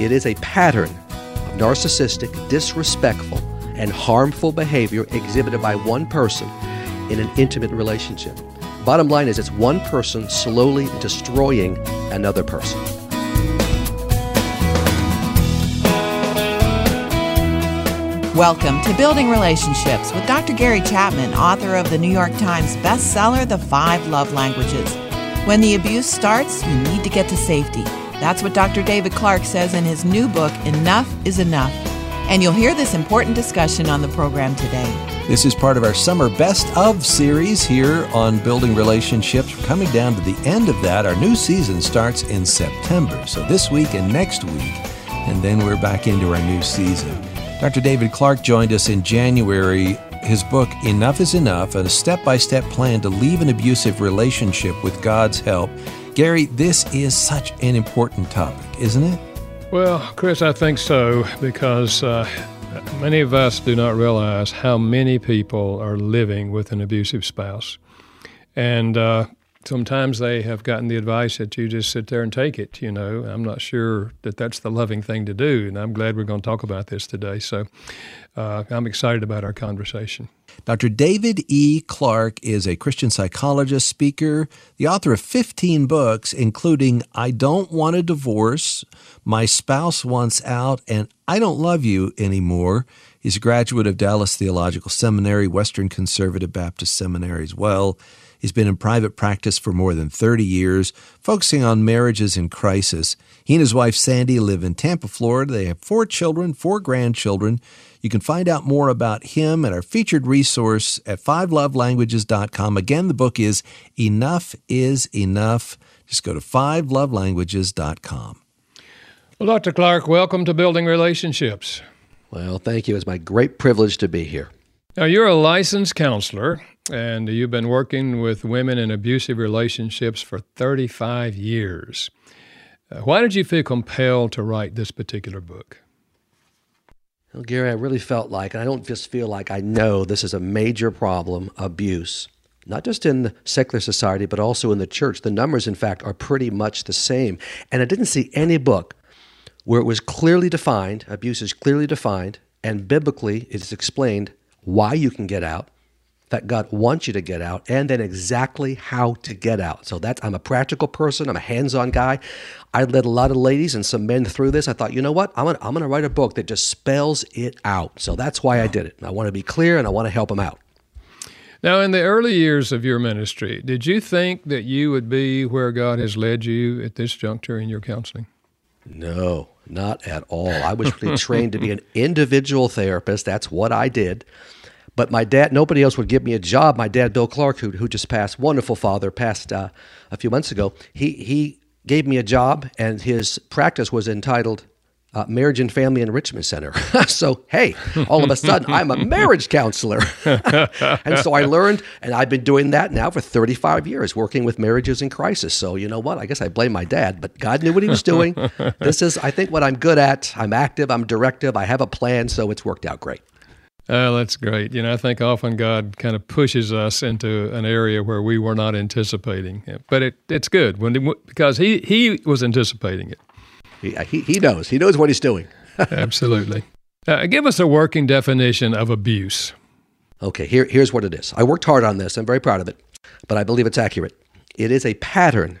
It is a pattern of narcissistic, disrespectful, and harmful behavior exhibited by one person in an intimate relationship. Bottom line is, it's one person slowly destroying another person. Welcome to Building Relationships with Dr. Gary Chapman, author of the New York Times bestseller, The Five Love Languages. When the abuse starts, you need to get to safety. That's what Dr. David Clark says in his new book, Enough is Enough. And you'll hear this important discussion on the program today. This is part of our summer best of series here on building relationships. We're coming down to the end of that. Our new season starts in September. So this week and next week, and then we're back into our new season. Dr. David Clark joined us in January. His book, Enough is Enough, a step by step plan to leave an abusive relationship with God's help. Gary, this is such an important topic, isn't it? Well, Chris, I think so because uh, many of us do not realize how many people are living with an abusive spouse. And uh, sometimes they have gotten the advice that you just sit there and take it. You know, I'm not sure that that's the loving thing to do, and I'm glad we're going to talk about this today. So uh, I'm excited about our conversation. Dr. David E. Clark is a Christian psychologist, speaker, the author of 15 books, including I Don't Want a Divorce, My Spouse Wants Out, and I Don't Love You Anymore. He's a graduate of Dallas Theological Seminary, Western Conservative Baptist Seminary as well. He's been in private practice for more than 30 years, focusing on marriages in crisis. He and his wife Sandy live in Tampa, Florida. They have four children, four grandchildren. You can find out more about him at our featured resource at fivelovelanguages.com. Again, the book is Enough is Enough. Just go to fivelovelanguages.com. Well, Dr. Clark, welcome to Building Relationships. Well, thank you. It's my great privilege to be here. Now, you're a licensed counselor and you've been working with women in abusive relationships for 35 years. Uh, why did you feel compelled to write this particular book? Well, Gary, I really felt like, and I don't just feel like I know this is a major problem abuse, not just in secular society, but also in the church. The numbers, in fact, are pretty much the same. And I didn't see any book where it was clearly defined, abuse is clearly defined, and biblically it is explained why you can get out that God wants you to get out and then exactly how to get out. So that's I'm a practical person, I'm a hands-on guy. I led a lot of ladies and some men through this. I thought, you know what? I'm gonna, I'm gonna write a book that just spells it out. So that's why I did it. I want to be clear and I want to help them out. Now, in the early years of your ministry, did you think that you would be where God has led you at this juncture in your counseling? No, not at all. I was really trained to be an individual therapist. That's what I did. But my dad, nobody else would give me a job. My dad, Bill Clark, who, who just passed, wonderful father, passed uh, a few months ago. He he gave me a job, and his practice was entitled uh, Marriage and Family Enrichment Center. so hey, all of a sudden I'm a marriage counselor, and so I learned, and I've been doing that now for 35 years, working with marriages in crisis. So you know what? I guess I blame my dad, but God knew what He was doing. this is, I think, what I'm good at. I'm active. I'm directive. I have a plan, so it's worked out great. Oh, that's great. You know, I think often God kind of pushes us into an area where we were not anticipating, but it, it's good when because he he was anticipating it. He he, knows. He knows what he's doing. Absolutely. Uh, give us a working definition of abuse. Okay, here here's what it is. I worked hard on this. I'm very proud of it, but I believe it's accurate. It is a pattern,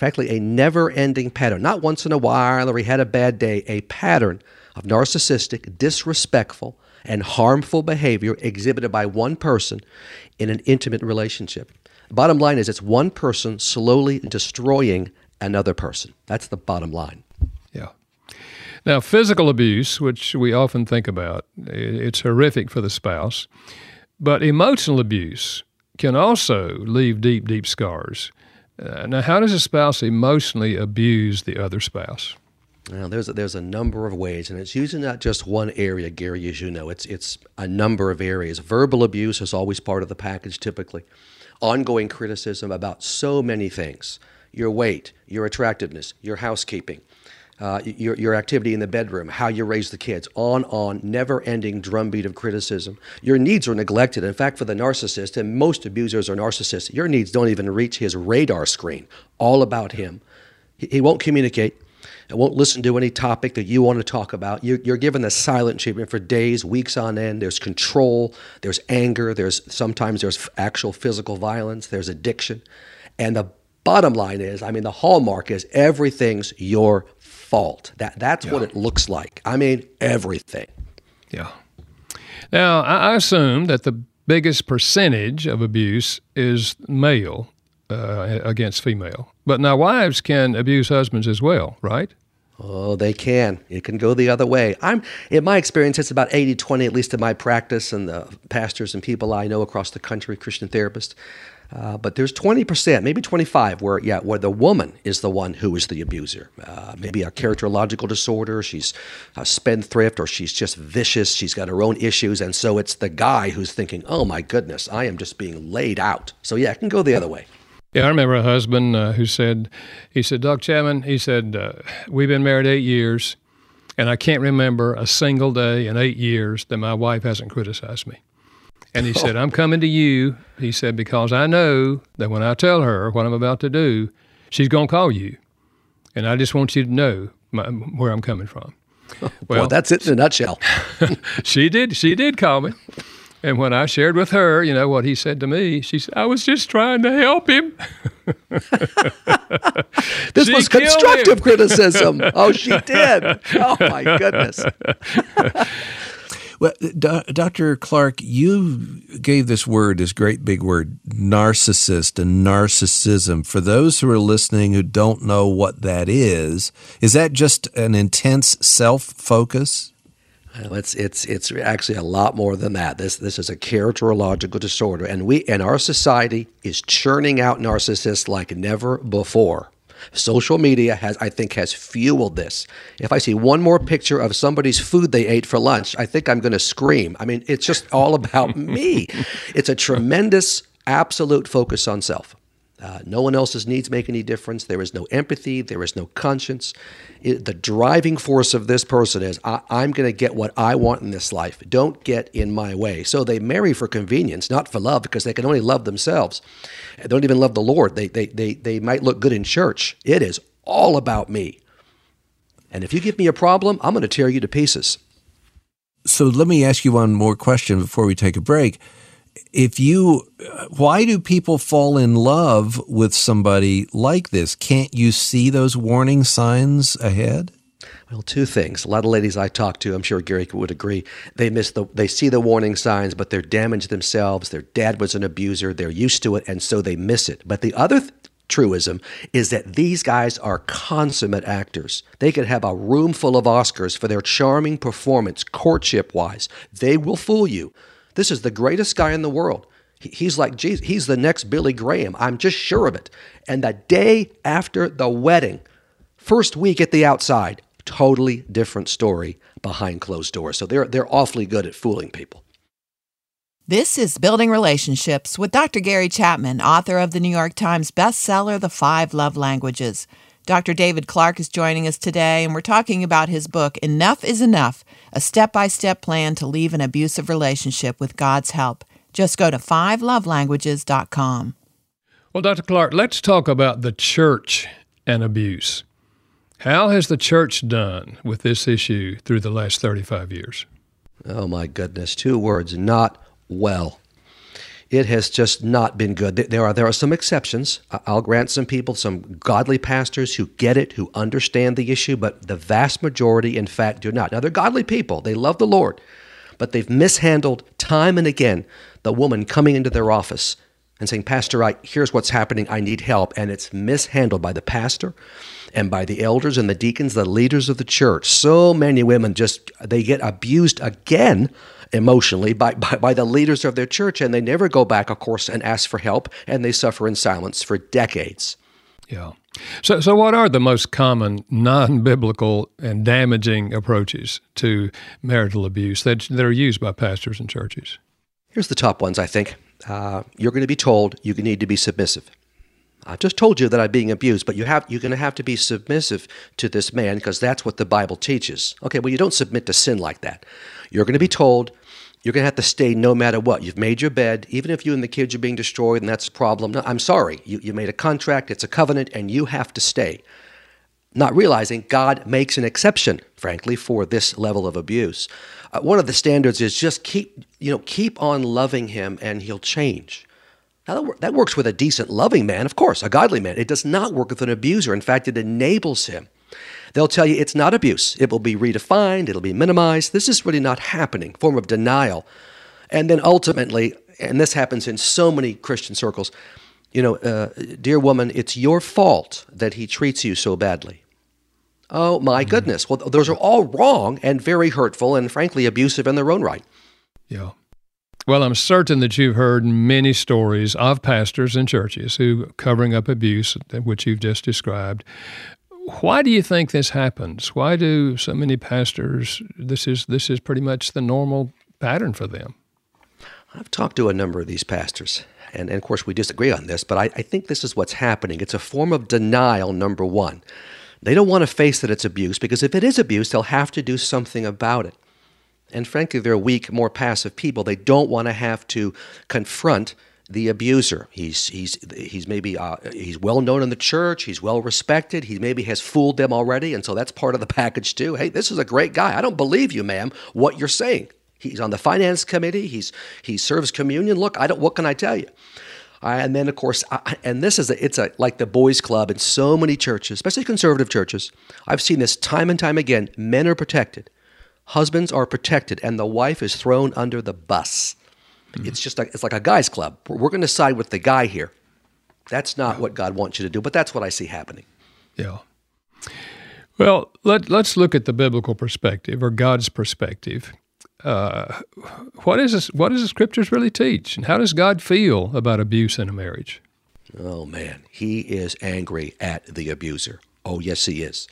in a never-ending pattern. Not once in a while or he had a bad day. A pattern of narcissistic, disrespectful and harmful behavior exhibited by one person in an intimate relationship. Bottom line is it's one person slowly destroying another person. That's the bottom line. Yeah. Now, physical abuse, which we often think about, it's horrific for the spouse, but emotional abuse can also leave deep, deep scars. Uh, now, how does a spouse emotionally abuse the other spouse? Now, there's a, there's a number of ways, and it's usually not just one area, Gary, as you know. It's it's a number of areas. Verbal abuse is always part of the package, typically. Ongoing criticism about so many things: your weight, your attractiveness, your housekeeping, uh, your your activity in the bedroom, how you raise the kids. On on, never-ending drumbeat of criticism. Your needs are neglected. In fact, for the narcissist, and most abusers are narcissists, your needs don't even reach his radar screen. All about him. He, he won't communicate and won't listen to any topic that you want to talk about. You're, you're given the silent treatment for days, weeks on end. There's control, there's anger, there's sometimes there's actual physical violence, there's addiction. And the bottom line is, I mean, the hallmark is everything's your fault. That that's yeah. what it looks like. I mean, everything. Yeah. Now, I assume that the biggest percentage of abuse is male uh, against female. But now wives can abuse husbands as well, right? Oh, they can. It can go the other way. I'm in my experience it's about 80-20 at least in my practice and the pastors and people I know across the country, Christian therapists. Uh, but there's 20%, maybe 25, where yeah, where the woman is the one who is the abuser. Uh, maybe a characterological disorder, she's a spendthrift, or she's just vicious. She's got her own issues, and so it's the guy who's thinking, "Oh my goodness, I am just being laid out." So yeah, it can go the other way. Yeah, I remember a husband uh, who said, he said, Doc Chapman, he said, uh, we've been married eight years, and I can't remember a single day in eight years that my wife hasn't criticized me. And he oh. said, I'm coming to you, he said, because I know that when I tell her what I'm about to do, she's going to call you. And I just want you to know my, where I'm coming from. well, that's it in a nutshell. she did. She did call me. And when I shared with her, you know, what he said to me, she said, I was just trying to help him. this she was constructive criticism. Oh, she did. Oh, my goodness. well, Dr. Clark, you gave this word, this great big word, narcissist and narcissism. For those who are listening who don't know what that is, is that just an intense self focus? It's it's it's actually a lot more than that. This this is a characterological disorder, and we and our society is churning out narcissists like never before. Social media has, I think, has fueled this. If I see one more picture of somebody's food they ate for lunch, I think I'm going to scream. I mean, it's just all about me. It's a tremendous, absolute focus on self. Uh, no one else's needs make any difference. There is no empathy. There is no conscience. It, the driving force of this person is I, am going to get what I want in this life. Don't get in my way. So they marry for convenience, not for love, because they can only love themselves. They don't even love the Lord. They, they, they, they might look good in church. It is all about me. And if you give me a problem, I'm going to tear you to pieces. So let me ask you one more question before we take a break if you why do people fall in love with somebody like this can't you see those warning signs ahead well, two things. A lot of ladies I talk to, I'm sure Gary would agree, they miss the they see the warning signs, but they're damaged themselves. Their dad was an abuser, they're used to it, and so they miss it. But the other th- truism is that these guys are consummate actors. They could have a room full of Oscars for their charming performance, courtship wise. They will fool you. This is the greatest guy in the world. He's like Jesus. He's the next Billy Graham. I'm just sure of it. And the day after the wedding, first week at the outside, totally different story behind closed doors. So they're they're awfully good at fooling people. This is Building Relationships with Dr. Gary Chapman, author of the New York Times bestseller The Five Love Languages. Dr. David Clark is joining us today, and we're talking about his book, Enough is Enough A Step by Step Plan to Leave an Abusive Relationship with God's Help. Just go to fivelovelanguages.com. Well, Dr. Clark, let's talk about the church and abuse. How has the church done with this issue through the last 35 years? Oh, my goodness. Two words not well it has just not been good. There are there are some exceptions. I'll grant some people, some godly pastors who get it, who understand the issue, but the vast majority, in fact, do not. Now they're godly people; they love the Lord, but they've mishandled time and again the woman coming into their office and saying, "Pastor, I here's what's happening. I need help," and it's mishandled by the pastor and by the elders and the deacons, the leaders of the church. So many women just they get abused again emotionally by, by, by, the leaders of their church, and they never go back, of course, and ask for help, and they suffer in silence for decades. Yeah. So, so what are the most common non biblical and damaging approaches to marital abuse that, that are used by pastors and churches? Here's the top ones, I think. Uh, you're going to be told you need to be submissive. I just told you that I'm being abused, but you have you're going to have to be submissive to this man because that's what the Bible teaches. Okay, well you don't submit to sin like that. You're going to be told you're going to have to stay no matter what. You've made your bed, even if you and the kids are being destroyed, and that's a problem. No, I'm sorry. You, you made a contract, it's a covenant, and you have to stay. not realizing God makes an exception, frankly, for this level of abuse. Uh, one of the standards is just keep, you know, keep on loving him and he'll change. Now, that, that works with a decent, loving man, of course, a godly man. It does not work with an abuser. In fact, it enables him. They'll tell you it's not abuse. It will be redefined, it'll be minimized. This is really not happening, form of denial. And then ultimately, and this happens in so many Christian circles, you know, uh, dear woman, it's your fault that he treats you so badly. Oh my mm-hmm. goodness. Well, those are all wrong and very hurtful and frankly abusive in their own right. Yeah. Well, I'm certain that you've heard many stories of pastors and churches who covering up abuse, which you've just described. Why do you think this happens? Why do so many pastors this is this is pretty much the normal pattern for them? I've talked to a number of these pastors, and, and of course we disagree on this, but I, I think this is what's happening. It's a form of denial, number one. They don't want to face that it's abuse because if it is abuse, they'll have to do something about it. And frankly, they're weak, more passive people. They don't want to have to confront the abuser. He's he's he's maybe uh, he's well known in the church. He's well respected. He maybe has fooled them already, and so that's part of the package too. Hey, this is a great guy. I don't believe you, ma'am. What you're saying. He's on the finance committee. He's he serves communion. Look, I don't. What can I tell you? and then, of course, I, and this is a, it's a, like the boys' club in so many churches, especially conservative churches. I've seen this time and time again. Men are protected, husbands are protected, and the wife is thrown under the bus. Mm-hmm. It's just like it's like a guys' club. We're, we're going to side with the guy here. That's not what God wants you to do, but that's what I see happening. Yeah. Well, let, let's look at the biblical perspective or God's perspective uh, what is this, what does the scriptures really teach, and how does God feel about abuse in a marriage? Oh man, He is angry at the abuser. Oh yes, He is.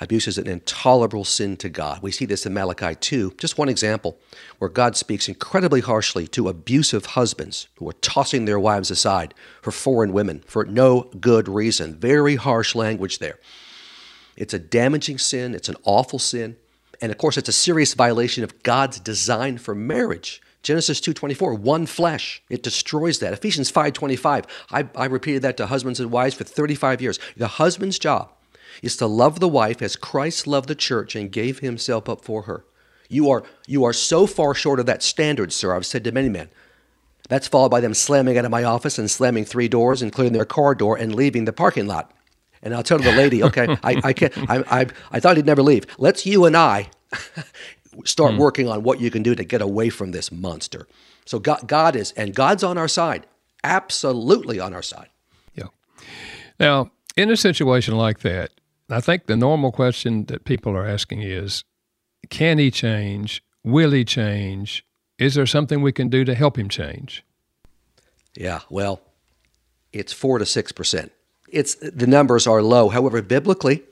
Abuse is an intolerable sin to God. We see this in Malachi 2, just one example, where God speaks incredibly harshly to abusive husbands who are tossing their wives aside for foreign women for no good reason. Very harsh language there. It's a damaging sin, it's an awful sin. And of course, it's a serious violation of God's design for marriage. Genesis 2:24, one flesh. It destroys that. Ephesians 5:25. I, I repeated that to husbands and wives for 35 years. The husband's job is to love the wife as Christ loved the church and gave himself up for her. You are you are so far short of that standard, sir. I've said to many men. That's followed by them slamming out of my office and slamming three doors, including their car door, and leaving the parking lot. And I'll tell the lady, okay, I, I can't. I, I, I thought he'd never leave. Let's you and I start hmm. working on what you can do to get away from this monster. So God, God is, and God's on our side, absolutely on our side. Yeah. Now, in a situation like that, I think the normal question that people are asking is, can he change? Will he change? Is there something we can do to help him change? Yeah, well, it's four to six percent it's the numbers are low. However, biblically,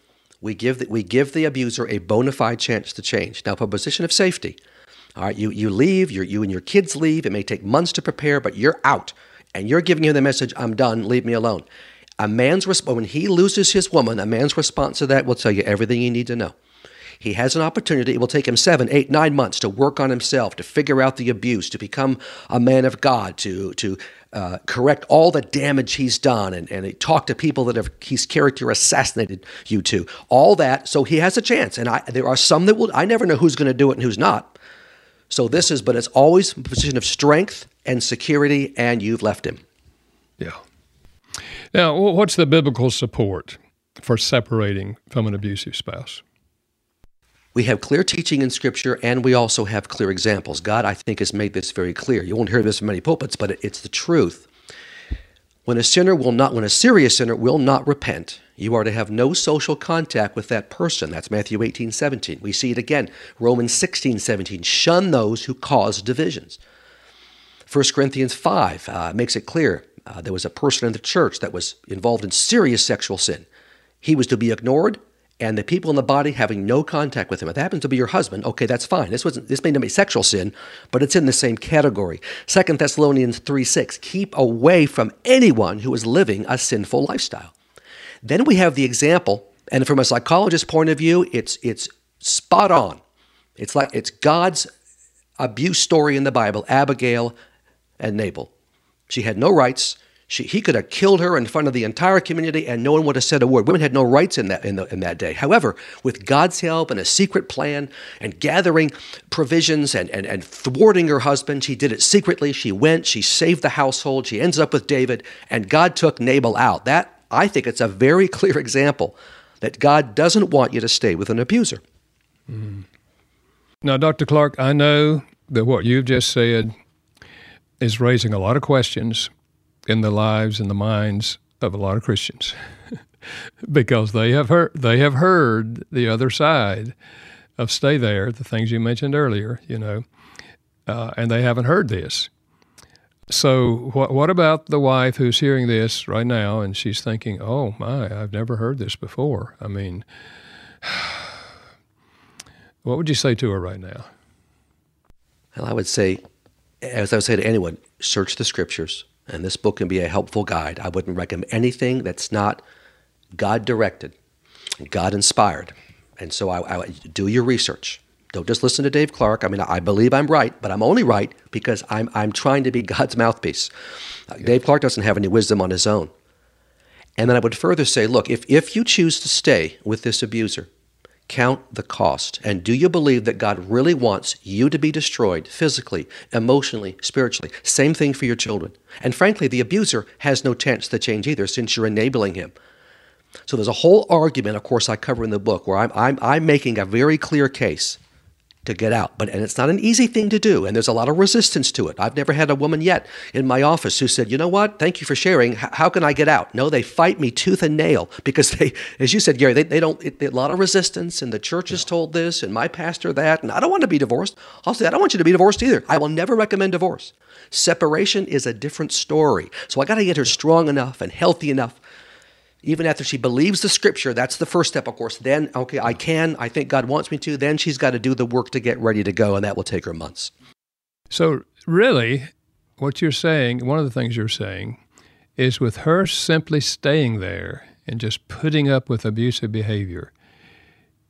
we give the, we give the abuser a bona fide chance to change. Now, from a position of safety, all right, you you leave, you and your kids leave. It may take months to prepare, but you're out, and you're giving him the message, "I'm done. Leave me alone." A man's response when he loses his woman, a man's response to that will tell you everything you need to know. He has an opportunity. It will take him seven, eight, nine months to work on himself, to figure out the abuse, to become a man of God, to to uh, correct all the damage he's done and, and talk to people that have he's character assassinated you to all that so he has a chance and I, there are some that will i never know who's going to do it and who's not so this is but it's always a position of strength and security and you've left him yeah now what's the biblical support for separating from an abusive spouse we have clear teaching in Scripture, and we also have clear examples. God, I think, has made this very clear. You won't hear this in many pulpits, but it's the truth. When a sinner will not, when a serious sinner will not repent, you are to have no social contact with that person. That's Matthew 18, 17. We see it again, Romans 16, 17. Shun those who cause divisions. 1 Corinthians 5 uh, makes it clear uh, there was a person in the church that was involved in serious sexual sin. He was to be ignored, and the people in the body having no contact with him. If it happens to be your husband, okay, that's fine. This wasn't this may not be sexual sin, but it's in the same category. Second Thessalonians 3 6, keep away from anyone who is living a sinful lifestyle. Then we have the example, and from a psychologist's point of view, it's it's spot on. It's like it's God's abuse story in the Bible, Abigail and Nabal. She had no rights. She, he could have killed her in front of the entire community and no one would have said a word. Women had no rights in that, in, the, in that day. However, with God's help and a secret plan and gathering provisions and, and, and thwarting her husband, she did it secretly. She went, she saved the household, she ends up with David, and God took Nabal out. That, I think, it's a very clear example that God doesn't want you to stay with an abuser. Mm. Now, Dr. Clark, I know that what you've just said is raising a lot of questions in the lives and the minds of a lot of Christians because they have heard they have heard the other side of stay there, the things you mentioned earlier, you know, uh, and they haven't heard this. So, what what about the wife who's hearing this right now and she's thinking, "Oh my, I've never heard this before." I mean, what would you say to her right now? Well, I would say, as I would say to anyone, search the scriptures, and this book can be a helpful guide. I wouldn't recommend anything that's not God directed, God inspired. And so I, I do your research. Don't just listen to Dave Clark. I mean, I believe I'm right, but I'm only right because I'm, I'm trying to be God's mouthpiece. Uh, Dave Clark doesn't have any wisdom on his own. And then I would further say, look, if, if you choose to stay with this abuser, count the cost. And do you believe that God really wants you to be destroyed physically, emotionally, spiritually? Same thing for your children. And frankly, the abuser has no chance to change either since you're enabling him. So there's a whole argument, of course, I cover in the book where I'm, I'm, I'm making a very clear case to get out. But and it's not an easy thing to do, and there's a lot of resistance to it. I've never had a woman yet in my office who said, "You know what? Thank you for sharing. H- how can I get out?" No, they fight me tooth and nail because they, as you said, Gary, they, they don't. It, a lot of resistance, and the church is told this, and my pastor that, and I don't want to be divorced. I'll say I don't want you to be divorced either. I will never recommend divorce. Separation is a different story. So I got to get her strong enough and healthy enough even after she believes the scripture, that's the first step, of course. Then, okay, I can, I think God wants me to. Then she's got to do the work to get ready to go, and that will take her months. So, really, what you're saying, one of the things you're saying, is with her simply staying there and just putting up with abusive behavior,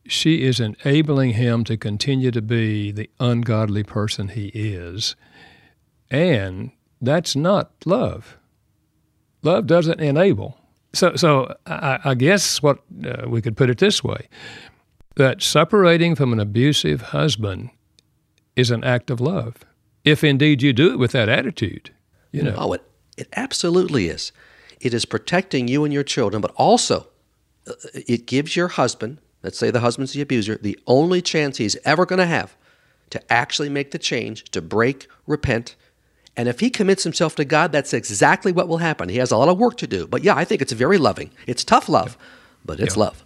she is enabling him to continue to be the ungodly person he is. And that's not love. Love doesn't enable so, so I, I guess what uh, we could put it this way: that separating from an abusive husband is an act of love, if indeed you do it with that attitude. You know, oh, it, it absolutely is. It is protecting you and your children, but also uh, it gives your husband, let's say the husband's the abuser, the only chance he's ever going to have to actually make the change, to break, repent, and if he commits himself to God, that's exactly what will happen. He has a lot of work to do. But yeah, I think it's very loving. It's tough love, but it's yeah. love.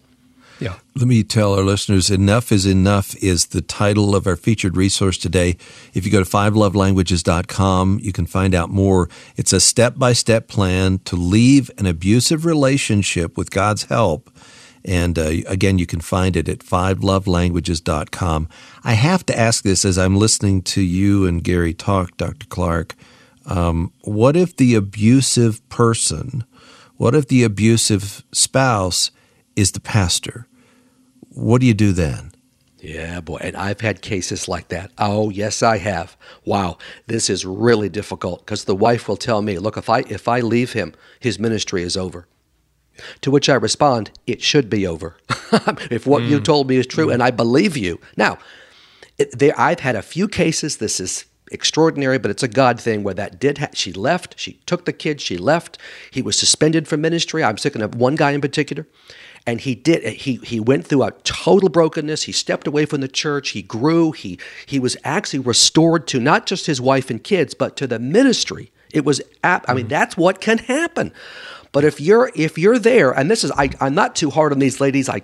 Yeah. Let me tell our listeners Enough is Enough is the title of our featured resource today. If you go to fivelovelanguages.com, you can find out more. It's a step by step plan to leave an abusive relationship with God's help. And uh, again, you can find it at fivelovelanguages.com. I have to ask this as I'm listening to you and Gary talk, Dr. Clark. Um, what if the abusive person, what if the abusive spouse is the pastor? What do you do then? Yeah, boy. And I've had cases like that. Oh, yes, I have. Wow, this is really difficult because the wife will tell me, look, if I if I leave him, his ministry is over. To which I respond, it should be over. if what mm. you told me is true mm. and I believe you. Now, it, there, I've had a few cases. This is extraordinary, but it's a God thing where that did. Ha- she left. She took the kid. She left. He was suspended from ministry. I'm thinking of one guy in particular, and he did. He he went through a total brokenness. He stepped away from the church. He grew. He he was actually restored to not just his wife and kids, but to the ministry. It was. Ap- I mean, mm. that's what can happen. But if you're if you're there, and this is I, I'm not too hard on these ladies, I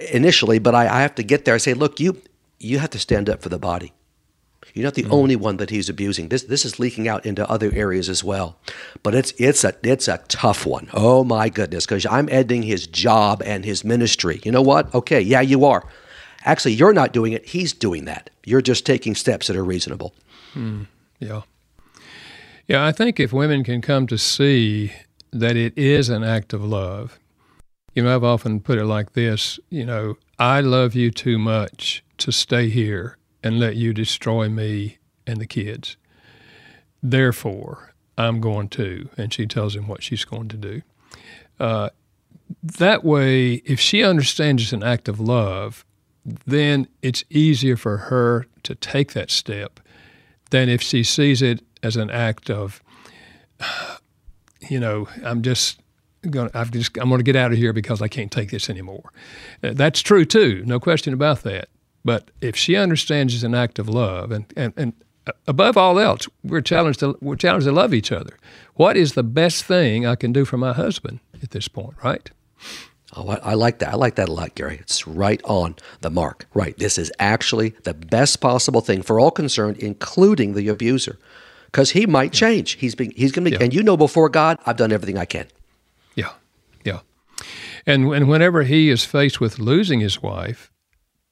initially, but I, I have to get there. I say, look, you you have to stand up for the body. You're not the mm. only one that he's abusing. This this is leaking out into other areas as well. But it's it's a it's a tough one. Oh my goodness, because I'm ending his job and his ministry. You know what? Okay, yeah, you are. Actually, you're not doing it. He's doing that. You're just taking steps that are reasonable. Mm. Yeah. Yeah, I think if women can come to see that it is an act of love. You know, I've often put it like this you know, I love you too much to stay here and let you destroy me and the kids. Therefore, I'm going to. And she tells him what she's going to do. Uh, that way, if she understands it's an act of love, then it's easier for her to take that step than if she sees it as an act of, you know, I'm just going. I've just I'm going to get out of here because I can't take this anymore. Uh, that's true too, no question about that. But if she understands it's an act of love, and and, and above all else, we're challenged to we're challenged to love each other. What is the best thing I can do for my husband at this point, right? Oh, I, like that. I like that a lot, Gary. It's right on the mark. Right. This is actually the best possible thing for all concerned, including the abuser, because he might change. He's being, he's going to be, yeah. and you know, before God, I've done everything I can. Yeah, yeah. And and whenever he is faced with losing his wife,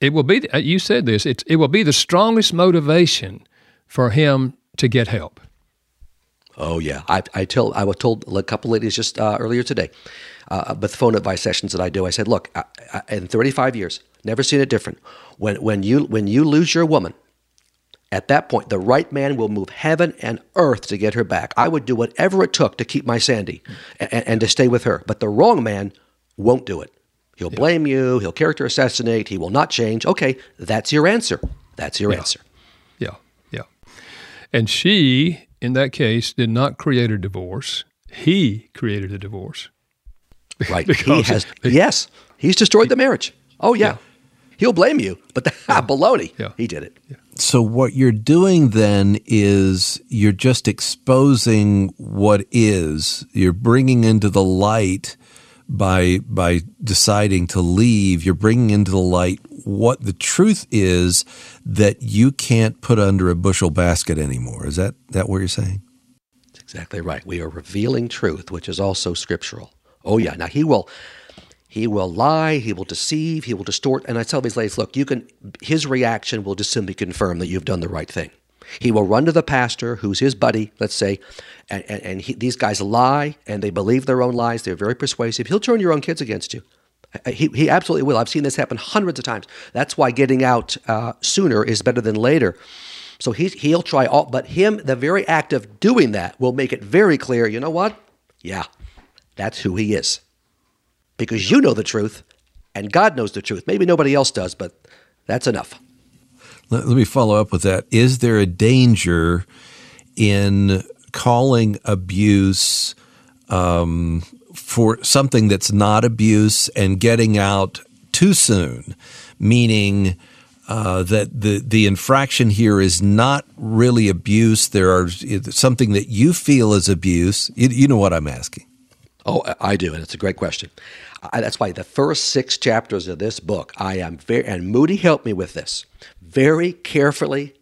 it will be. You said this. It it will be the strongest motivation for him to get help. Oh yeah, I, I told I was told a couple ladies just uh, earlier today uh, with phone advice sessions that I do. I said, look, I, I, in 35 years, never seen it different. When when you when you lose your woman, at that point, the right man will move heaven and earth to get her back. I would do whatever it took to keep my Sandy and, and to stay with her. But the wrong man won't do it. He'll blame you. He'll character assassinate. He will not change. Okay, that's your answer. That's your yeah. answer. Yeah, yeah. And she, in that case, did not create a divorce. He created a divorce. Right. he has. yes, he's destroyed the marriage. Oh yeah. yeah. He'll blame you, but the, yeah. baloney. Yeah. He did it. So what you're doing then is you're just exposing what is. You're bringing into the light by by deciding to leave. You're bringing into the light what the truth is that you can't put under a bushel basket anymore. Is that that what you're saying? That's exactly right. We are revealing truth, which is also scriptural. Oh yeah. Now he will he will lie, he will deceive, he will distort. And I tell these ladies, look, you can his reaction will just simply confirm that you've done the right thing. He will run to the pastor, who's his buddy, let's say, and, and, and he, these guys lie and they believe their own lies. They're very persuasive. He'll turn your own kids against you. He, he absolutely will. I've seen this happen hundreds of times. That's why getting out uh, sooner is better than later. So he, he'll try all, but him, the very act of doing that will make it very clear you know what? Yeah, that's who he is. Because you know the truth and God knows the truth. Maybe nobody else does, but that's enough. Let, let me follow up with that. Is there a danger in calling abuse um, for something that's not abuse and getting out too soon? Meaning, uh, that the the infraction here is not really abuse. There are something that you feel is abuse. You, you know what I'm asking. Oh, I do, and it's a great question. I, that's why the first six chapters of this book, I am very, and Moody helped me with this, very carefully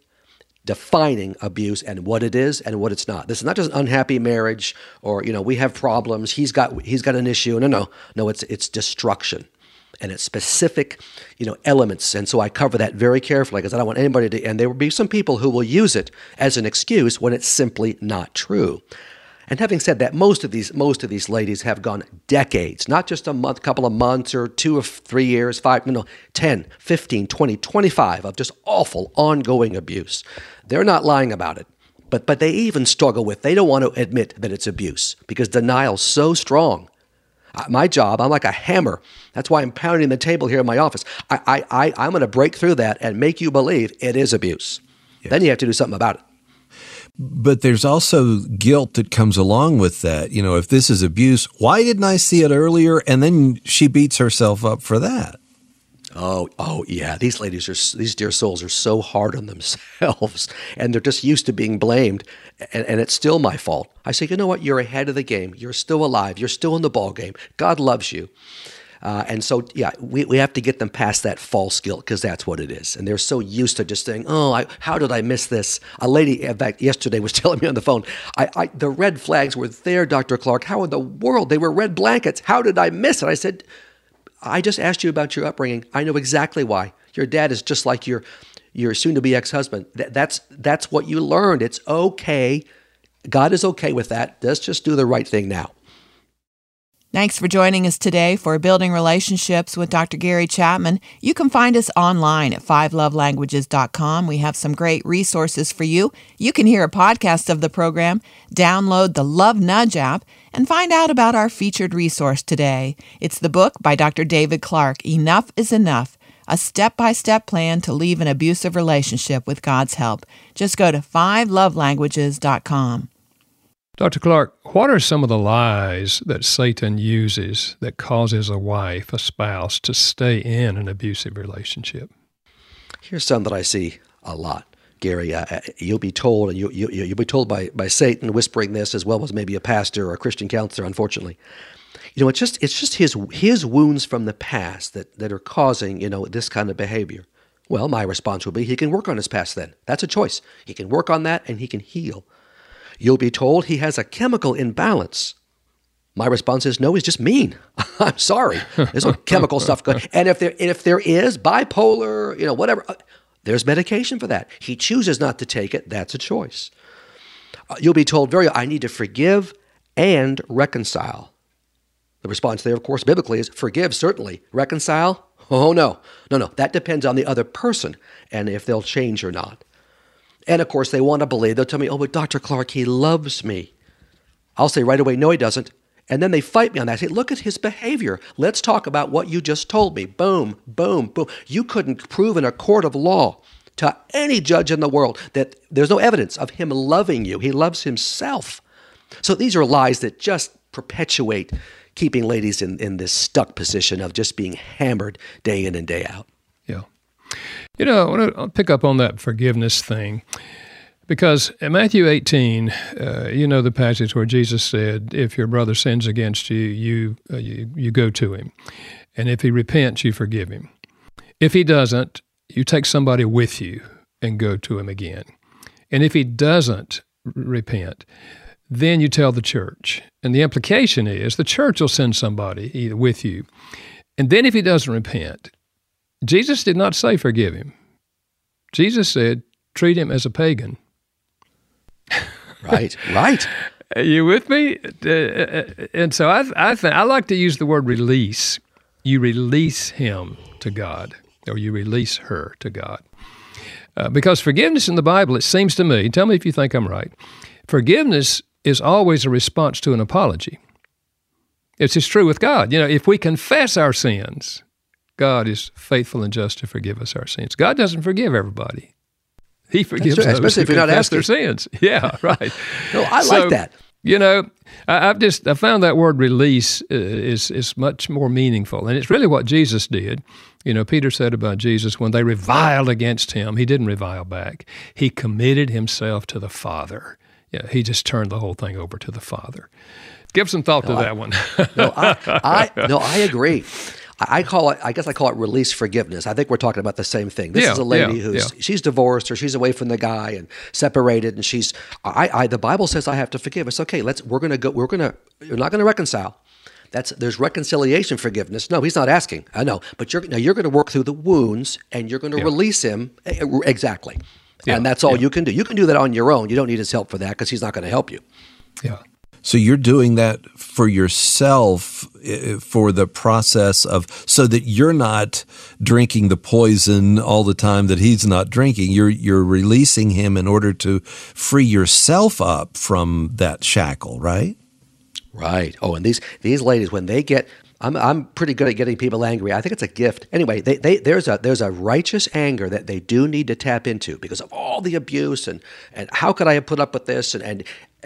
defining abuse and what it is and what it's not. This is not just an unhappy marriage or you know we have problems. He's got he's got an issue. No, no, no. It's it's destruction, and it's specific, you know, elements. And so I cover that very carefully because I don't want anybody to. And there will be some people who will use it as an excuse when it's simply not true. And having said that, most of these most of these ladies have gone decades, not just a month, couple of months or two or three years, five, you know, 10, 15, 20, 25 of just awful ongoing abuse. They're not lying about it. But but they even struggle with they don't want to admit that it's abuse because denial's so strong. Uh, my job, I'm like a hammer. That's why I'm pounding the table here in my office. I, I, I, I'm going to break through that and make you believe it is abuse. Yes. Then you have to do something about it. But there's also guilt that comes along with that. You know, if this is abuse, why didn't I see it earlier? And then she beats herself up for that. Oh, oh yeah. These ladies are these dear souls are so hard on themselves, and they're just used to being blamed, and, and it's still my fault. I say, you know what? You're ahead of the game. You're still alive. You're still in the ball game. God loves you. Uh, and so, yeah, we, we have to get them past that false guilt because that's what it is. And they're so used to just saying, oh, I, how did I miss this? A lady, in fact, yesterday was telling me on the phone, I, I, the red flags were there, Dr. Clark. How in the world? They were red blankets. How did I miss it? I said, I just asked you about your upbringing. I know exactly why. Your dad is just like your, your soon to be ex husband. That, that's, that's what you learned. It's okay. God is okay with that. Let's just do the right thing now. Thanks for joining us today for Building Relationships with Dr. Gary Chapman. You can find us online at fivelovelanguages.com. We have some great resources for you. You can hear a podcast of the program, download the Love Nudge app, and find out about our featured resource today. It's the book by Dr. David Clark, Enough is Enough a step by step plan to leave an abusive relationship with God's help. Just go to fivelovelanguages.com. Dr. Clark, what are some of the lies that Satan uses that causes a wife, a spouse, to stay in an abusive relationship? Here's some that I see a lot. Gary, uh, uh you'll be told, and you, you, you'll be told by, by Satan whispering this, as well as maybe a pastor or a Christian counselor, unfortunately. You know, it's just it's just his his wounds from the past that, that are causing you know this kind of behavior. Well, my response would be he can work on his past. Then that's a choice. He can work on that, and he can heal. You'll be told he has a chemical imbalance. My response is no, he's just mean. I'm sorry. There's no chemical stuff going. And if there if there is bipolar, you know, whatever, uh, there's medication for that. He chooses not to take it. That's a choice. Uh, you'll be told very I need to forgive and reconcile. The response there, of course, biblically is forgive, certainly. Reconcile? Oh, no. No, no. That depends on the other person and if they'll change or not. And of course, they want to believe. They'll tell me, oh, but Dr. Clark, he loves me. I'll say right away, no, he doesn't. And then they fight me on that. I say, look at his behavior. Let's talk about what you just told me. Boom, boom, boom. You couldn't prove in a court of law to any judge in the world that there's no evidence of him loving you. He loves himself. So these are lies that just perpetuate keeping ladies in, in this stuck position of just being hammered day in and day out. Yeah. You know, I want to pick up on that forgiveness thing because in Matthew 18, uh, you know the passage where Jesus said, "If your brother sins against you, you, uh, you you go to him, and if he repents, you forgive him. If he doesn't, you take somebody with you and go to him again. And if he doesn't repent, then you tell the church. And the implication is the church will send somebody with you. And then if he doesn't repent, Jesus did not say forgive him. Jesus said treat him as a pagan. right, right. Are you with me? Uh, uh, and so I, I, think, I like to use the word release. You release him to God, or you release her to God. Uh, because forgiveness in the Bible, it seems to me, tell me if you think I'm right, forgiveness is always a response to an apology. It's just true with God. You know, if we confess our sins, God is faithful and just to forgive us our sins. God doesn't forgive everybody. He forgives right, those especially if you're not asking. their sins. Yeah, right. no, I so, like that. You know, I, have just I found that word release uh, is is much more meaningful, and it's really what Jesus did. You know, Peter said about Jesus when they reviled against him, he didn't revile back. He committed himself to the Father. Yeah, he just turned the whole thing over to the Father. Give some thought no, to I, that one. no, I, I, no, I agree. I call it, I guess I call it release forgiveness. I think we're talking about the same thing. This yeah, is a lady yeah, who's, yeah. she's divorced or she's away from the guy and separated and she's, I, I the Bible says I have to forgive. It's okay. Let's, we're going to go, we're going to, you're not going to reconcile. That's, there's reconciliation forgiveness. No, he's not asking. I know, but you're, now you're going to work through the wounds and you're going to release him. Eh, Exactly. and that's all you can do. You can do that on your own. You don't need his help for that because he's not going to help you. Yeah. So you're doing that for yourself eh, for the process of so that you're not drinking the poison all the time that he's not drinking. You're you're releasing him in order to free yourself up from that shackle, right? Right. Oh, and these these ladies when they get I'm I'm pretty good at getting people angry. I think it's a gift. Anyway, they, they there's a there's a righteous anger that they do need to tap into because of all the abuse and and how could I have put up with this and and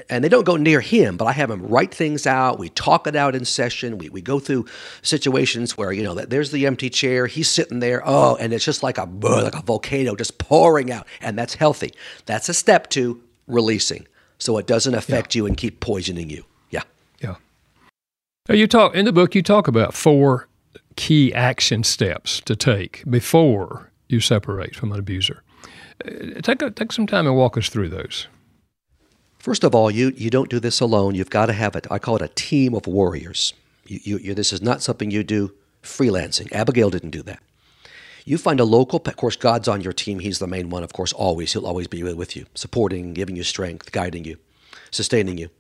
and they don't go near him, but I have him write things out. We talk it out in session. We, we go through situations where, you know, that there's the empty chair. He's sitting there. Oh, and it's just like a, like a volcano just pouring out. And that's healthy. That's a step to releasing so it doesn't affect yeah. you and keep poisoning you. Yeah. Yeah. Now you talk in the book, you talk about four key action steps to take before you separate from an abuser. Uh, take, a, take some time and walk us through those. First of all, you, you don't do this alone. You've got to have it. I call it a team of warriors. You, you, you, this is not something you do freelancing. Abigail didn't do that. You find a local, of course, God's on your team. He's the main one, of course, always. He'll always be with you, supporting, giving you strength, guiding you, sustaining you.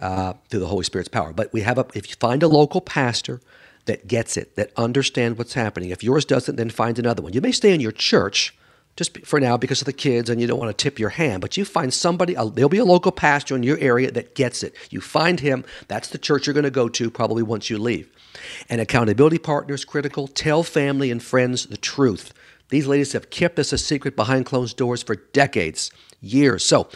uh, through the Holy Spirit's power. But we have a, if you find a local pastor that gets it, that understands what's happening. If yours doesn't, then find another one. You may stay in your church just for now because of the kids and you don't want to tip your hand, but you find somebody, there'll be a local pastor in your area that gets it. You find him, that's the church you're going to go to probably once you leave. And accountability partners critical. Tell family and friends the truth. These ladies have kept this a secret behind closed doors for decades, years. So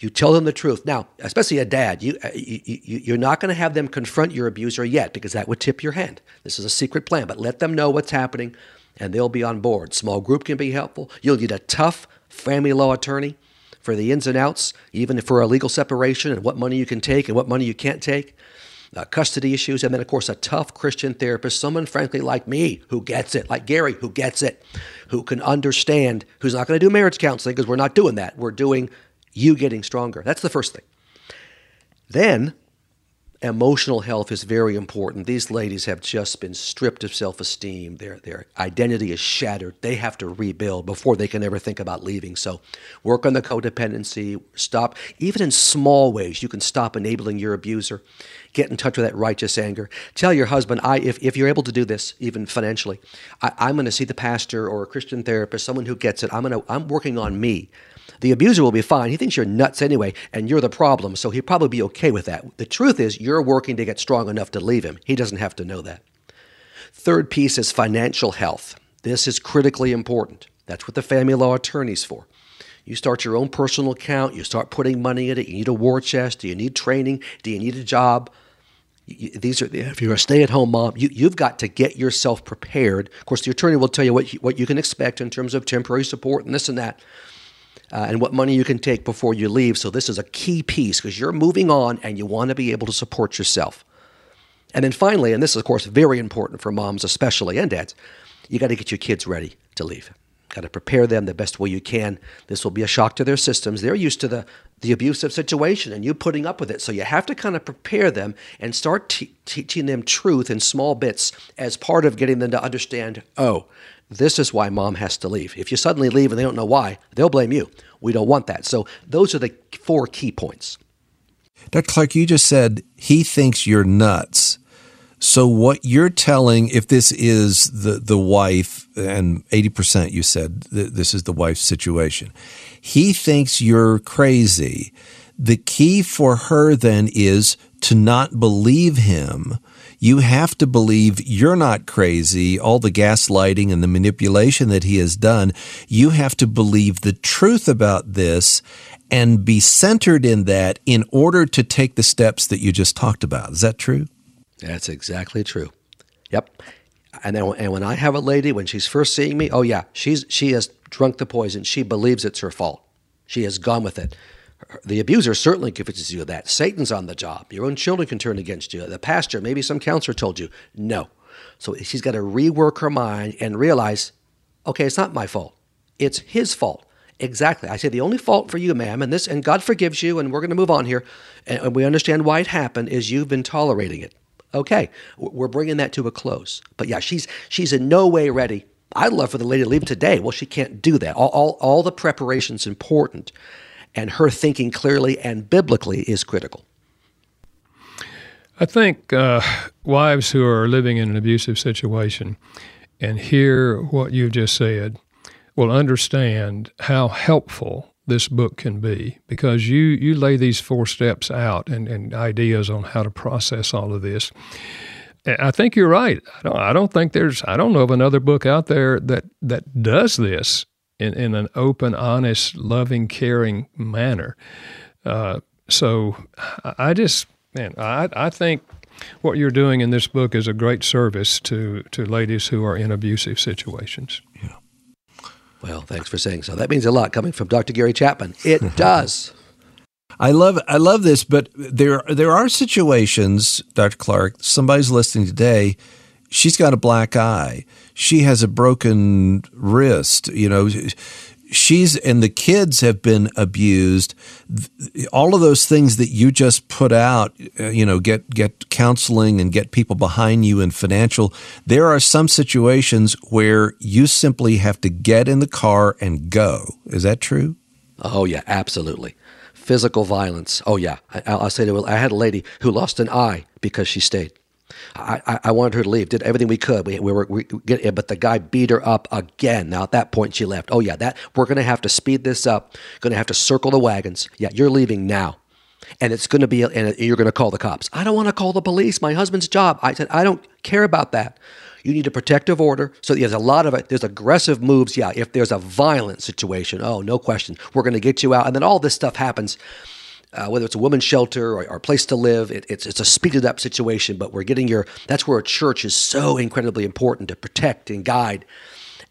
you tell them the truth. Now, especially a dad, you, uh, you, you, are not going to have them confront your abuser yet because that would tip your hand. This is a secret plan, but let them know what's happening and they'll be on board. Small group can be helpful. You'll need a tough family law attorney for the ins and outs, even for a legal separation and what money you can take and what money you can't take. Uh, custody issues, and then, of course, a tough Christian therapist, someone, frankly, like me, who gets it, like Gary, who gets it, who can understand, who's not going to do marriage counseling because we're not doing that. We're doing you getting stronger. That's the first thing. Then emotional health is very important. These ladies have just been stripped of self-esteem. Their their identity is shattered. They have to rebuild before they can ever think about leaving. So, work on the codependency. Stop even in small ways. You can stop enabling your abuser. Get in touch with that righteous anger. Tell your husband, I if, if you're able to do this, even financially, I, I'm going to see the pastor or a Christian therapist, someone who gets it. I'm to I'm working on me. The abuser will be fine. He thinks you're nuts anyway, and you're the problem, so he'll probably be okay with that. The truth is, you're working to get strong enough to leave him. He doesn't have to know that. Third piece is financial health. This is critically important. That's what the family law attorney's for. You start your own personal account, you start putting money in it. You need a war chest. Do you need training? Do you need a job? these are if you're a stay-at-home mom, you, you've got to get yourself prepared. Of course, the attorney will tell you what you, what you can expect in terms of temporary support and this and that uh, and what money you can take before you leave. So, this is a key piece because you're moving on and you want to be able to support yourself. And then finally, and this is, of course, very important for moms, especially and dads, you got to get your kids ready to leave. Got to prepare them the best way you can. This will be a shock to their systems. They're used to the, the abusive situation and you putting up with it. So you have to kind of prepare them and start teaching them truth in small bits as part of getting them to understand oh, this is why mom has to leave. If you suddenly leave and they don't know why, they'll blame you. We don't want that. So those are the four key points. Dr. Clarke, you just said he thinks you're nuts. So what you're telling, if this is the the wife, and eighty percent, you said th- this is the wife's situation, he thinks you're crazy. The key for her then is to not believe him you have to believe you're not crazy, all the gaslighting and the manipulation that he has done. You have to believe the truth about this and be centered in that in order to take the steps that you just talked about. Is that true? That's exactly true. Yep. And then, and when I have a lady when she's first seeing me, oh yeah, she's she has drunk the poison. She believes it's her fault. She has gone with it the abuser certainly convinces you of that. Satan's on the job. Your own children can turn against you. The pastor, maybe some counselor told you. No. So she's got to rework her mind and realize, okay, it's not my fault. It's his fault. Exactly. I say the only fault for you, ma'am, and this, and God forgives you, and we're going to move on here, and we understand why it happened is you've been tolerating it. Okay, we're bringing that to a close. But yeah, she's she's in no way ready. I'd love for the lady to leave today. Well, she can't do that. All all, all the preparation's important and her thinking clearly and biblically is critical. I think uh, wives who are living in an abusive situation and hear what you've just said will understand how helpful this book can be because you, you lay these four steps out and, and ideas on how to process all of this. I think you're right. I don't, I don't think there's, I don't know of another book out there that, that does this in, in an open, honest, loving, caring manner. Uh, so I just, man, I, I think what you're doing in this book is a great service to, to ladies who are in abusive situations. Yeah. Well, thanks for saying so. That means a lot coming from Dr. Gary Chapman. It does. I love I love this, but there there are situations, Dr. Clarke. Somebody's listening today she's got a black eye. She has a broken wrist. You know, she's and the kids have been abused. All of those things that you just put out, uh, you know, get get counseling and get people behind you and financial. There are some situations where you simply have to get in the car and go. Is that true? Oh yeah, absolutely physical violence. Oh yeah, I, will say to I had a lady who lost an eye because she stayed. I, I, wanted her to leave. Did everything we could. We, we were, we get, eh, but the guy beat her up again. Now at that point she left. Oh yeah, that we're to have to speed this up. To have to circle the wagons. Yeah, you're leaving now, and it's going to be, and you're going to call the cops. I don't want to call the police. My husband's job. I said I don't care about that. You need a protective order. So there's a lot of it. There's aggressive moves. Yeah, if there's a violent situation, oh, no question, we're going to get you out. And then all this stuff happens. Uh, whether it's a women's shelter or, or place to live, it, it's it's a speeded up situation. But we're getting your. That's where a church is so incredibly important to protect and guide,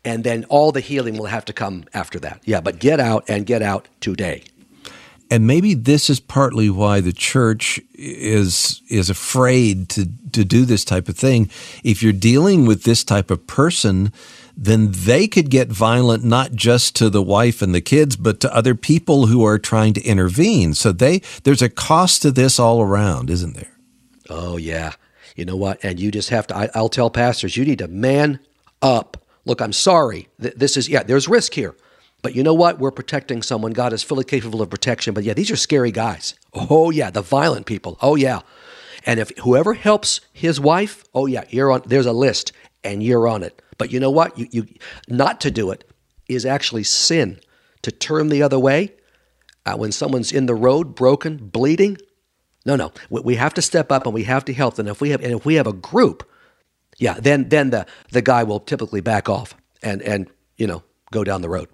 and then all the healing will have to come after that. Yeah, but get out and get out today. And maybe this is partly why the church is is afraid to to do this type of thing. If you're dealing with this type of person, then they could get violent not just to the wife and the kids, but to other people who are trying to intervene. So they there's a cost to this all around, isn't there? Oh yeah. You know what? And you just have to. I, will tell pastors, you need to man up. Look, I'm sorry. This is yeah. There's risk here. But you know what? We're protecting someone. God is fully capable of protection. But yeah, these are scary guys. Oh, yeah, the violent people. Oh, yeah. And if whoever helps his wife, oh, yeah, you're on, there's a list and you're on it. But you know what? You, you not to do it is actually sin. To turn the other way uh, when someone's in the road, broken, bleeding. No, no. We have to step up and we have to help them. If we have, and if we have a group, yeah, then then the the guy will typically back off and and you know go down the road.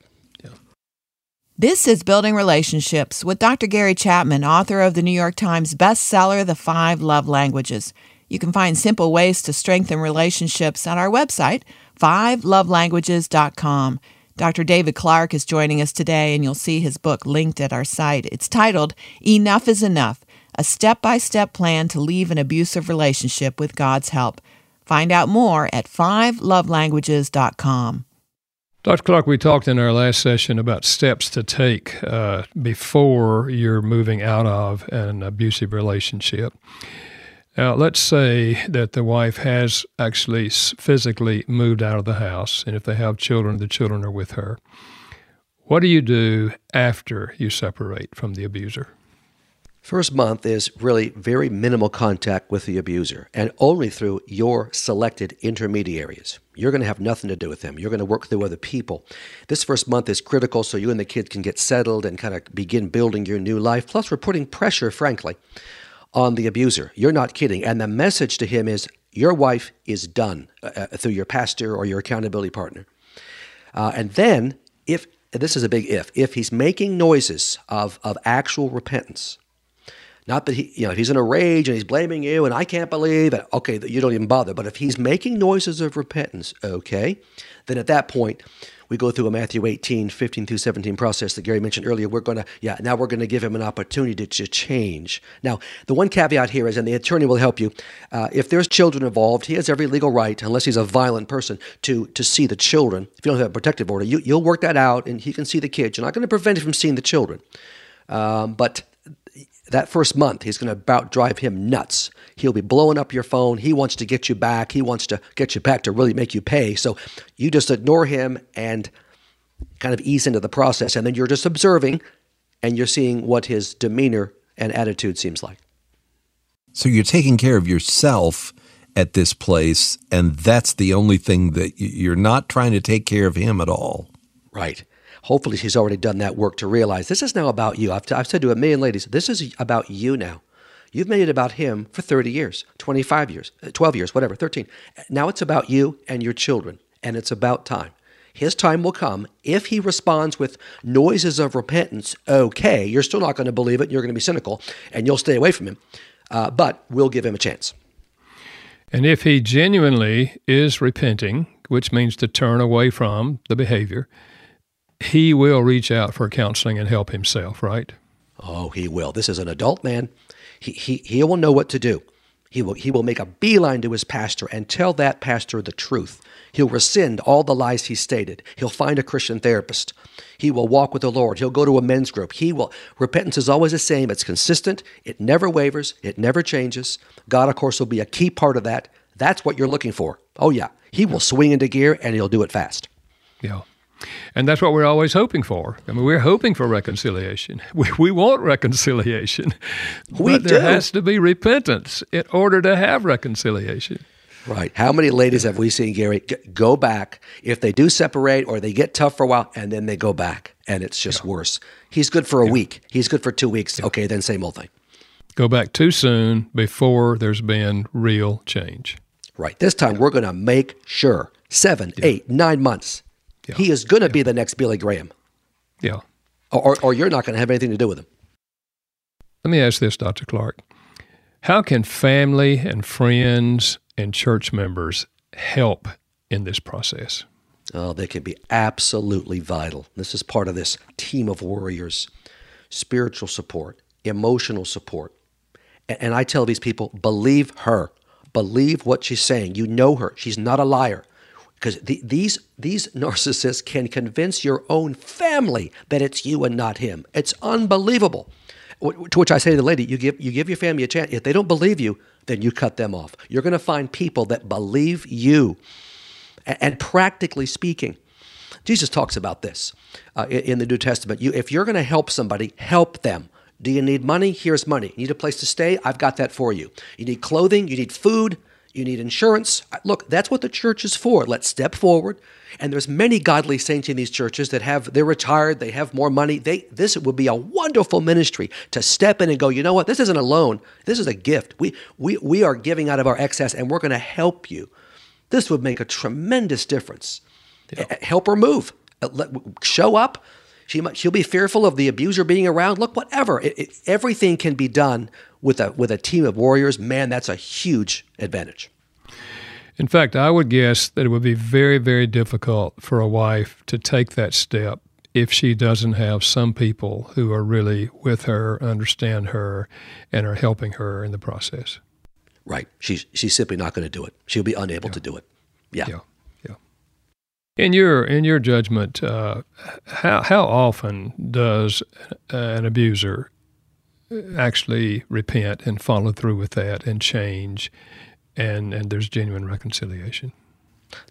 This is Building Relationships with Dr. Gary Chapman, author of the New York Times bestseller, The Five Love Languages. You can find simple ways to strengthen relationships on our website, fivelovelanguages.com. Dr. David Clarke is joining us today, and you'll see his book linked at our site. It's titled Enough is Enough A Step by Step Plan to Leave an Abusive Relationship with God's Help. Find out more at fivelovelanguages.com. Dr. Clarke, we talked in our last session about steps to take uh, before you're moving out of an abusive relationship. Now, let's say that the wife has actually physically moved out of the house, and if they have children, the children are with her. What do you do after you separate from the abuser? First month is really very minimal contact with the abuser and only through your selected intermediaries. You're going to have nothing to do with them. You're going to work through other people. This first month is critical so you and the kids can get settled and kind of begin building your new life. Plus, we're putting pressure, frankly, on the abuser. You're not kidding. And the message to him is your wife is done uh, uh through your pastor or your accountability partner. Uh, and then, if this is a big if, if he's making noises of, of actual repentance, not that he, you know, he's in a rage and he's blaming you and I can't believe it, okay, you don't even bother. But if he's making noises of repentance, okay, then at that point, we go through a Matthew 18, 15 through 17 process that Gary mentioned earlier. We're going to, yeah, now we're going to give him an opportunity to, change. Now, the one caveat here is, and the attorney will help you, uh, if there's children involved, he has every legal right, unless he's a violent person, to, to see the children. If you don't have a protective order, you, you'll work that out and he can see the kids. You're not going to prevent him from seeing the children. Um, but that first month, he's going to about drive him nuts. He'll be blowing up your phone. He wants to get you back. He wants to get you back to really make you pay. So you just ignore him and kind of ease into the process. And then you're just observing and you're seeing what his demeanor and attitude seems like. So you're taking care of yourself at this place, and that's the only thing that you're not trying to take care of him at all. Right hopefully she's already done that work to realize this is now about you. I've, t- I've said to a million ladies, this is about you now. You've made it about him for 30 years, 25 years, uh, 12 years, whatever, 13. Now it's about you and your children, and it's about time. His time will come. If he responds with noises of repentance, okay, you're still not going to believe it, you're going to be cynical, and you'll stay away from him, uh, but we'll give him a chance. And if he genuinely is repenting, which means to turn away from the behavior, he will reach out for counseling and help himself, right? Oh, he will. This is an adult man. He, he, he will know what to do. He will, he will make a beeline to his pastor and tell that pastor the truth. He'll rescind all the lies he stated. He'll find a Christian therapist. He will walk with the Lord. He'll go to a men's group. He will. Repentance is always the same. It's consistent. It never wavers. It never changes. God, of course, will be a key part of that. That's what you're looking for. Oh, yeah. He will swing into gear and he'll do it fast. Yeah. And that's what we're always hoping for. I mean, we're hoping for reconciliation. We, we want reconciliation. We but there do. has to be repentance in order to have reconciliation. Right. How many ladies have we seen, Gary, go back if they do separate or they get tough for a while and then they go back and it's just worse? He's good for a week. He's good for two weeks. Okay, then same old thing. Go back too soon before there's been real change. Right. This time we're going to make sure seven, eight, nine months. He is going to be the next Billy Graham, Yeah. or, or, or you're not going to have anything to do with him. Let me ask this, Dr. Clarke. How can family and friends and church members help in this process? Oh, they can be absolutely vital. This is part of this team of warriors spiritual support, emotional support. And I tell these people believe her, believe what she's saying. You know her, she's not a liar. Because the, these, these narcissists can convince your own family that it's you and not him. It's unbelievable. To which I say to the lady, you give, you give your family a chance. If they don't believe you, then you cut them off. You're going to find people that believe you. A- And practically speaking, Jesus talks about this uh, in in the New Testament. You, if you're going to help somebody, help them. Do you need money? Here's money. You need a place to stay? I've got that for you. You need clothing? You need food? You need insurance? Look, that's what the church is for. Let's step forward. And there's many godly saints in these churches that have they're retired, they have more money. They this would be a wonderful ministry to step in and go, you know what? This isn't a loan. This is a gift. We we we are giving out of our excess and we're going to help you. This would make a tremendous difference. Uh, Help her move. Show up. She might, she'll be fearful of the abuser being around. Look, whatever. It, it, everything can be done with a with a team of warriors. Man, that's a huge advantage. In fact, I would guess that it would be very, very difficult for a wife to take that step if she doesn't have some people who are really with her, understand her, and are helping her in the process. Right. She's she's simply not going to do it. She'll be unable to do it. Yeah. Yeah, yeah. In your in your judgment, uh, how how often does an abuser actually repent and follow through with that and change, and and there's genuine reconciliation?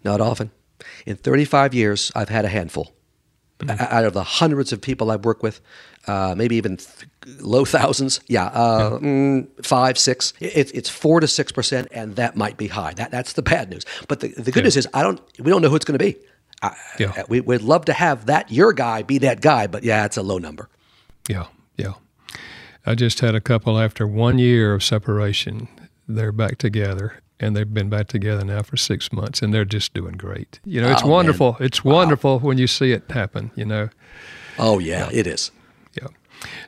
Not often. In 35 years, I've had a handful. O- Out of the hundreds of people I've worked with, uh, maybe even th- low thousands, yeah, uh, mm, five, six. It, it's four to six percent, and that might be high. That, that's the bad news. But the, the good news is, I don't. We don't know who it's going to be. I, Yeah. we, we'd love to have that your guy be that guy, but yeah, it's a low number. Yeah, yeah. I just had a couple after one year of separation. They're back together, and they've been back together now for six months, and they're just doing great. You know, it's Oh, man. wonderful. It's wonderful when you see it happen. You know. Oh yeah, it is. Yeah.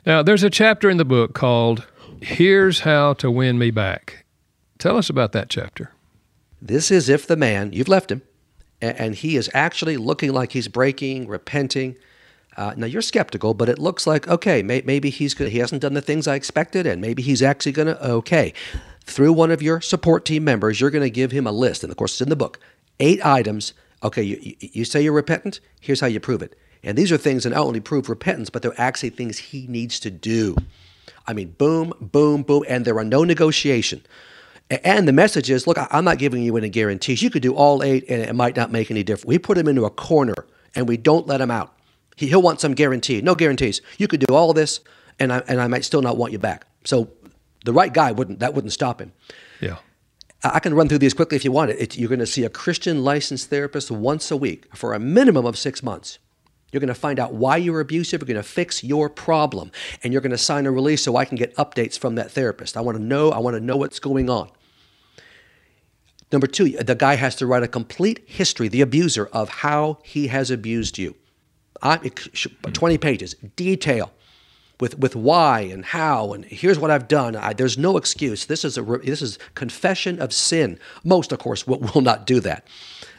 Now, there's a chapter in the book called "Here's How to Win Me Back." Tell us about that chapter. This is if the man, you've left him, and, he is actually looking like he's breaking, repenting. Uh, now you're skeptical, but it looks like okay, may, maybe he's good. He hasn't done the things I expected, and maybe he's actually going to okay. Through one of your support team members, you're going to give him a list, and of course it's in the book. Eight items. Okay, you, you, you say you're repentant. Here's how you prove it. And these are things that not only prove repentance, but they're actually things he needs to do. I mean, boom, boom, boom, and there are no negotiation. And the message is, look, I'm not giving you any guarantees. You could do all eight, and it might not make any difference. We put him into a corner, and we don't let him out. He, he'll want some guarantee. No guarantees. You could do all this, and I, and I might still not want you back. So the right guy wouldn't that wouldn't stop him. Yeah. I I can run through these quickly if you want it. It- You're going to see a Christian licensed therapist once a week for a minimum of six months. You're going to find out why you're abusive. You're going to fix your problem, and you're going to sign a release so I can get updates from that therapist. I want to know. I want to know what's going on. Number two, the guy has to write a complete history, the abuser, of how he has abused you. I, it 20 pages, detail with, with why and how and here's what I've done. I, there's no excuse. This is a this is confession of sin. Most, of course, will, will not do that.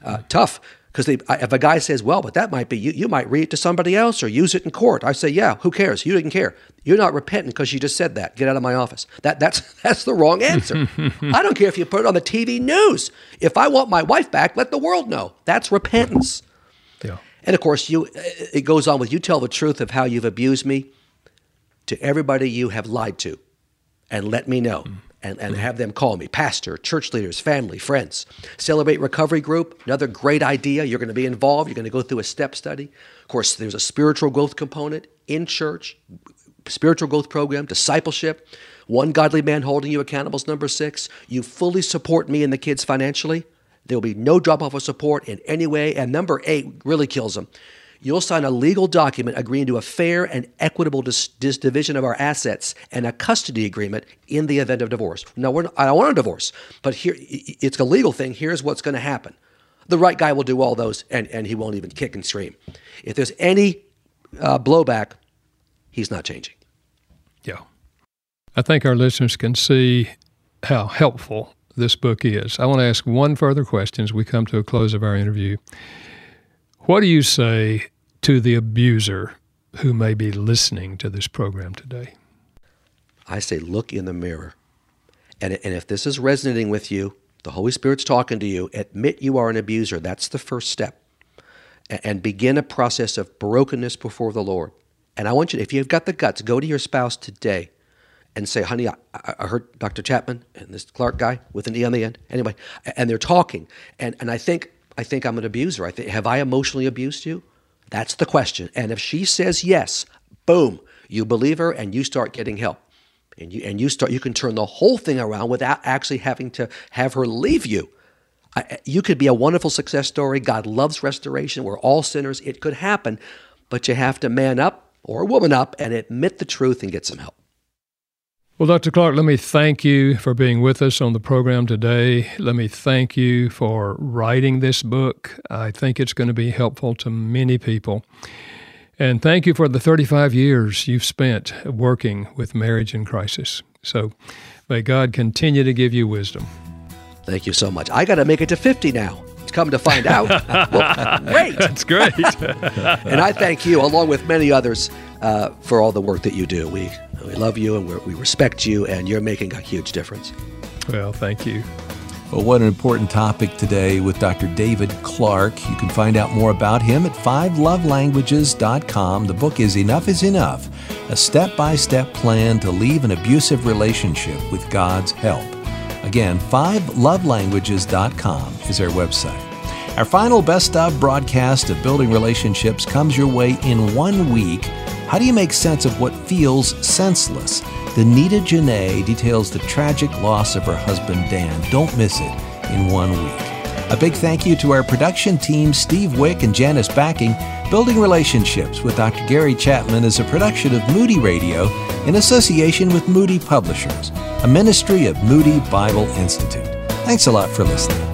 Uh, tough because if a guy says, "Well, but that might be you," you might read it to somebody else or use it in court. I say, "Yeah, who cares? You didn't care. You're not repentant because you just said that. Get out of my office." That that's that's the wrong answer. I don't care if you put it on the TV news. If I want my wife back, let the world know. That's repentance. Yeah. And of course, you it goes on with you tell the truth of how you've abused me to everybody you have lied to, and let me know. Mm. And, and have them call me pastor, church leaders, family, friends. Celebrate Recovery Group, another great idea. You're going to be involved, you're going to go through a step study. Of course, there's a spiritual growth component in church, spiritual growth program, discipleship. One godly man holding you accountable is number six. You fully support me and the kids financially. There will be no drop off of support in any way. And number eight really kills them you'll sign a legal document agreeing to a fair and equitable dis- dis- division of our assets and a custody agreement in the event of divorce. Now, not, I don't want a divorce, but here it's a legal thing. Here's what's going to happen. The right guy will do all those, and, and he won't even kick and scream. If there's any uh, blowback, he's not changing. Yeah. I think our listeners can see how helpful this book is. I want to ask one further question as we come to a close of our interview. What do you say to the abuser who may be listening to this program today? I say, look in the mirror. And, and if this is resonating with you, the Holy Spirit's talking to you, admit you are an abuser. That's the first step. And, begin a process of brokenness before the Lord. And I want you, to, if you've got the guts, go to your spouse today and say, honey, I, I heard Dr. Chapman and this Clarke guy with an E on the end. Anyway, and they're talking. And, and I think I think I'm an abuser. I think, have I emotionally abused you? That's the question. And if she says yes, boom, you believe her and you start getting help. And you and you start you can turn the whole thing around without actually having to have her leave you. I, you could be a wonderful success story. God loves restoration. We're all sinners. It could happen, but you have to man up or woman up and admit the truth and get some help. Well, Dr. Clarke, let me thank you for being with us on the program today. Let me thank you for writing this book. I think it's going to be helpful to many people. And thank you for the 35 years you've spent working with marriage in crisis. So may God continue to give you wisdom. Thank you so much. I got to make it to 50 now. It's come to find out. well, great. That's great. and I thank you, along with many others, uh, for all the work that you do. We we love you and we respect you, and you're making a huge difference. Well, thank you. Well, what an important topic today with Dr. David Clarke. You can find out more about him at fivelovelanguages.com. The book is Enough is Enough, a step by step plan to leave an abusive relationship with God's help. Again, fivelovelanguages.com is our website. Our final best of broadcast of Building Relationships comes your way in one week how do you make sense of what feels senseless? Danita Janae details the tragic loss of her husband Dan. Don't miss it in one week. A big thank you to our production team, Steve Wick and Janice Backing. Building Relationships with Dr. Gary Chapman is a production of Moody Radio in association with Moody Publishers, a ministry of Moody Bible Institute. Thanks a lot for listening.